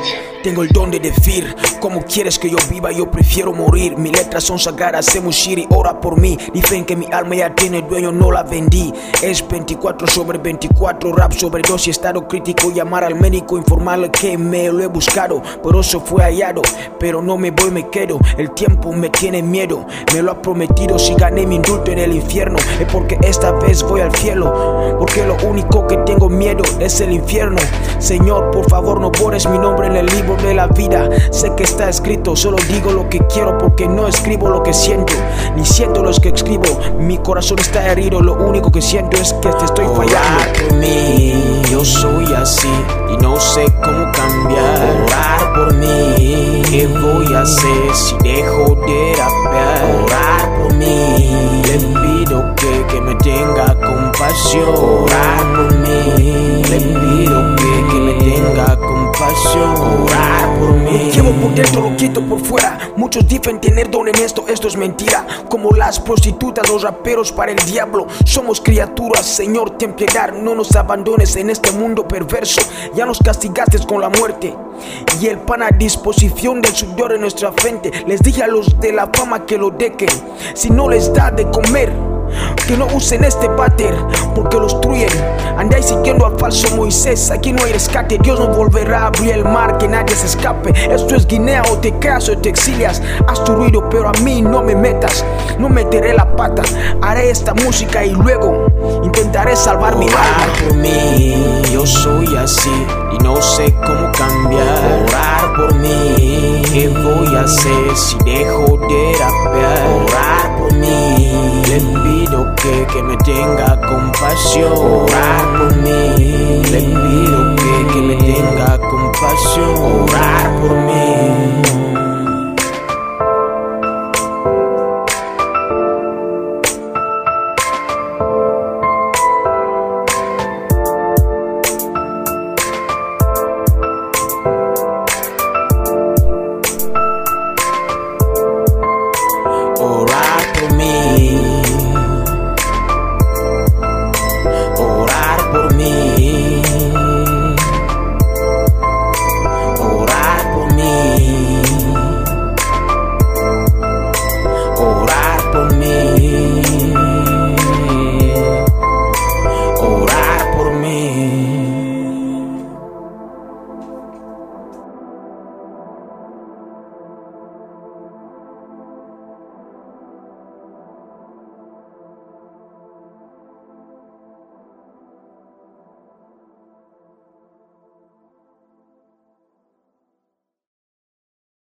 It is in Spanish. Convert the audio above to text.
গেছে Tengo el don de decir, como quieres que yo viva, yo prefiero morir. Mis letras son sagradas, se shiri, ora por mí. Dicen que mi alma ya tiene dueño, no la vendí. Es 24 sobre 24, rap sobre dos y estado crítico. Llamar al médico, informarle que me lo he buscado. Por eso fue hallado, pero no me voy, me quedo. El tiempo me tiene miedo, me lo ha prometido. Si gané mi indulto en el infierno, es porque esta vez voy al cielo. Porque lo único que tengo miedo es el infierno. Señor, por favor, no borres mi nombre en el libro de la vida. Sé que está escrito, solo digo lo que quiero porque no escribo lo que siento, ni siento lo que escribo. Mi corazón está herido, lo único que siento es que te estoy fallando. por mí, yo soy así y no sé cómo cambiar. Orar por mí, ¿qué voy a hacer si dejo de rapear? Orar por mí, le pido que, que me tenga compasión. Por dentro, lo quito por fuera. Muchos dicen tener don en esto, esto es mentira. Como las prostitutas, los raperos para el diablo. Somos criaturas, Señor, ten piedad. No nos abandones en este mundo perverso. Ya nos castigaste con la muerte. Y el pan a disposición del sudor en nuestra frente. Les dije a los de la fama que lo dequen. Si no les da de comer que no usen este bater porque los truyen. Andáis siguiendo al falso Moisés, aquí no hay rescate. Dios no volverá a abrir el mar, que nadie se escape. Esto es Guinea o te caso o te exilias. Haz tu ruido, pero a mí no me metas. No meteré la pata, haré esta música y luego intentaré salvar mi alma. por mí, yo soy así y no sé cómo cambiar. Orar por mí, ¿qué voy a hacer si dejo de rapear? Le pido que, que me tenga compasión. Ora por mí. Le pido que, que me tenga compasión.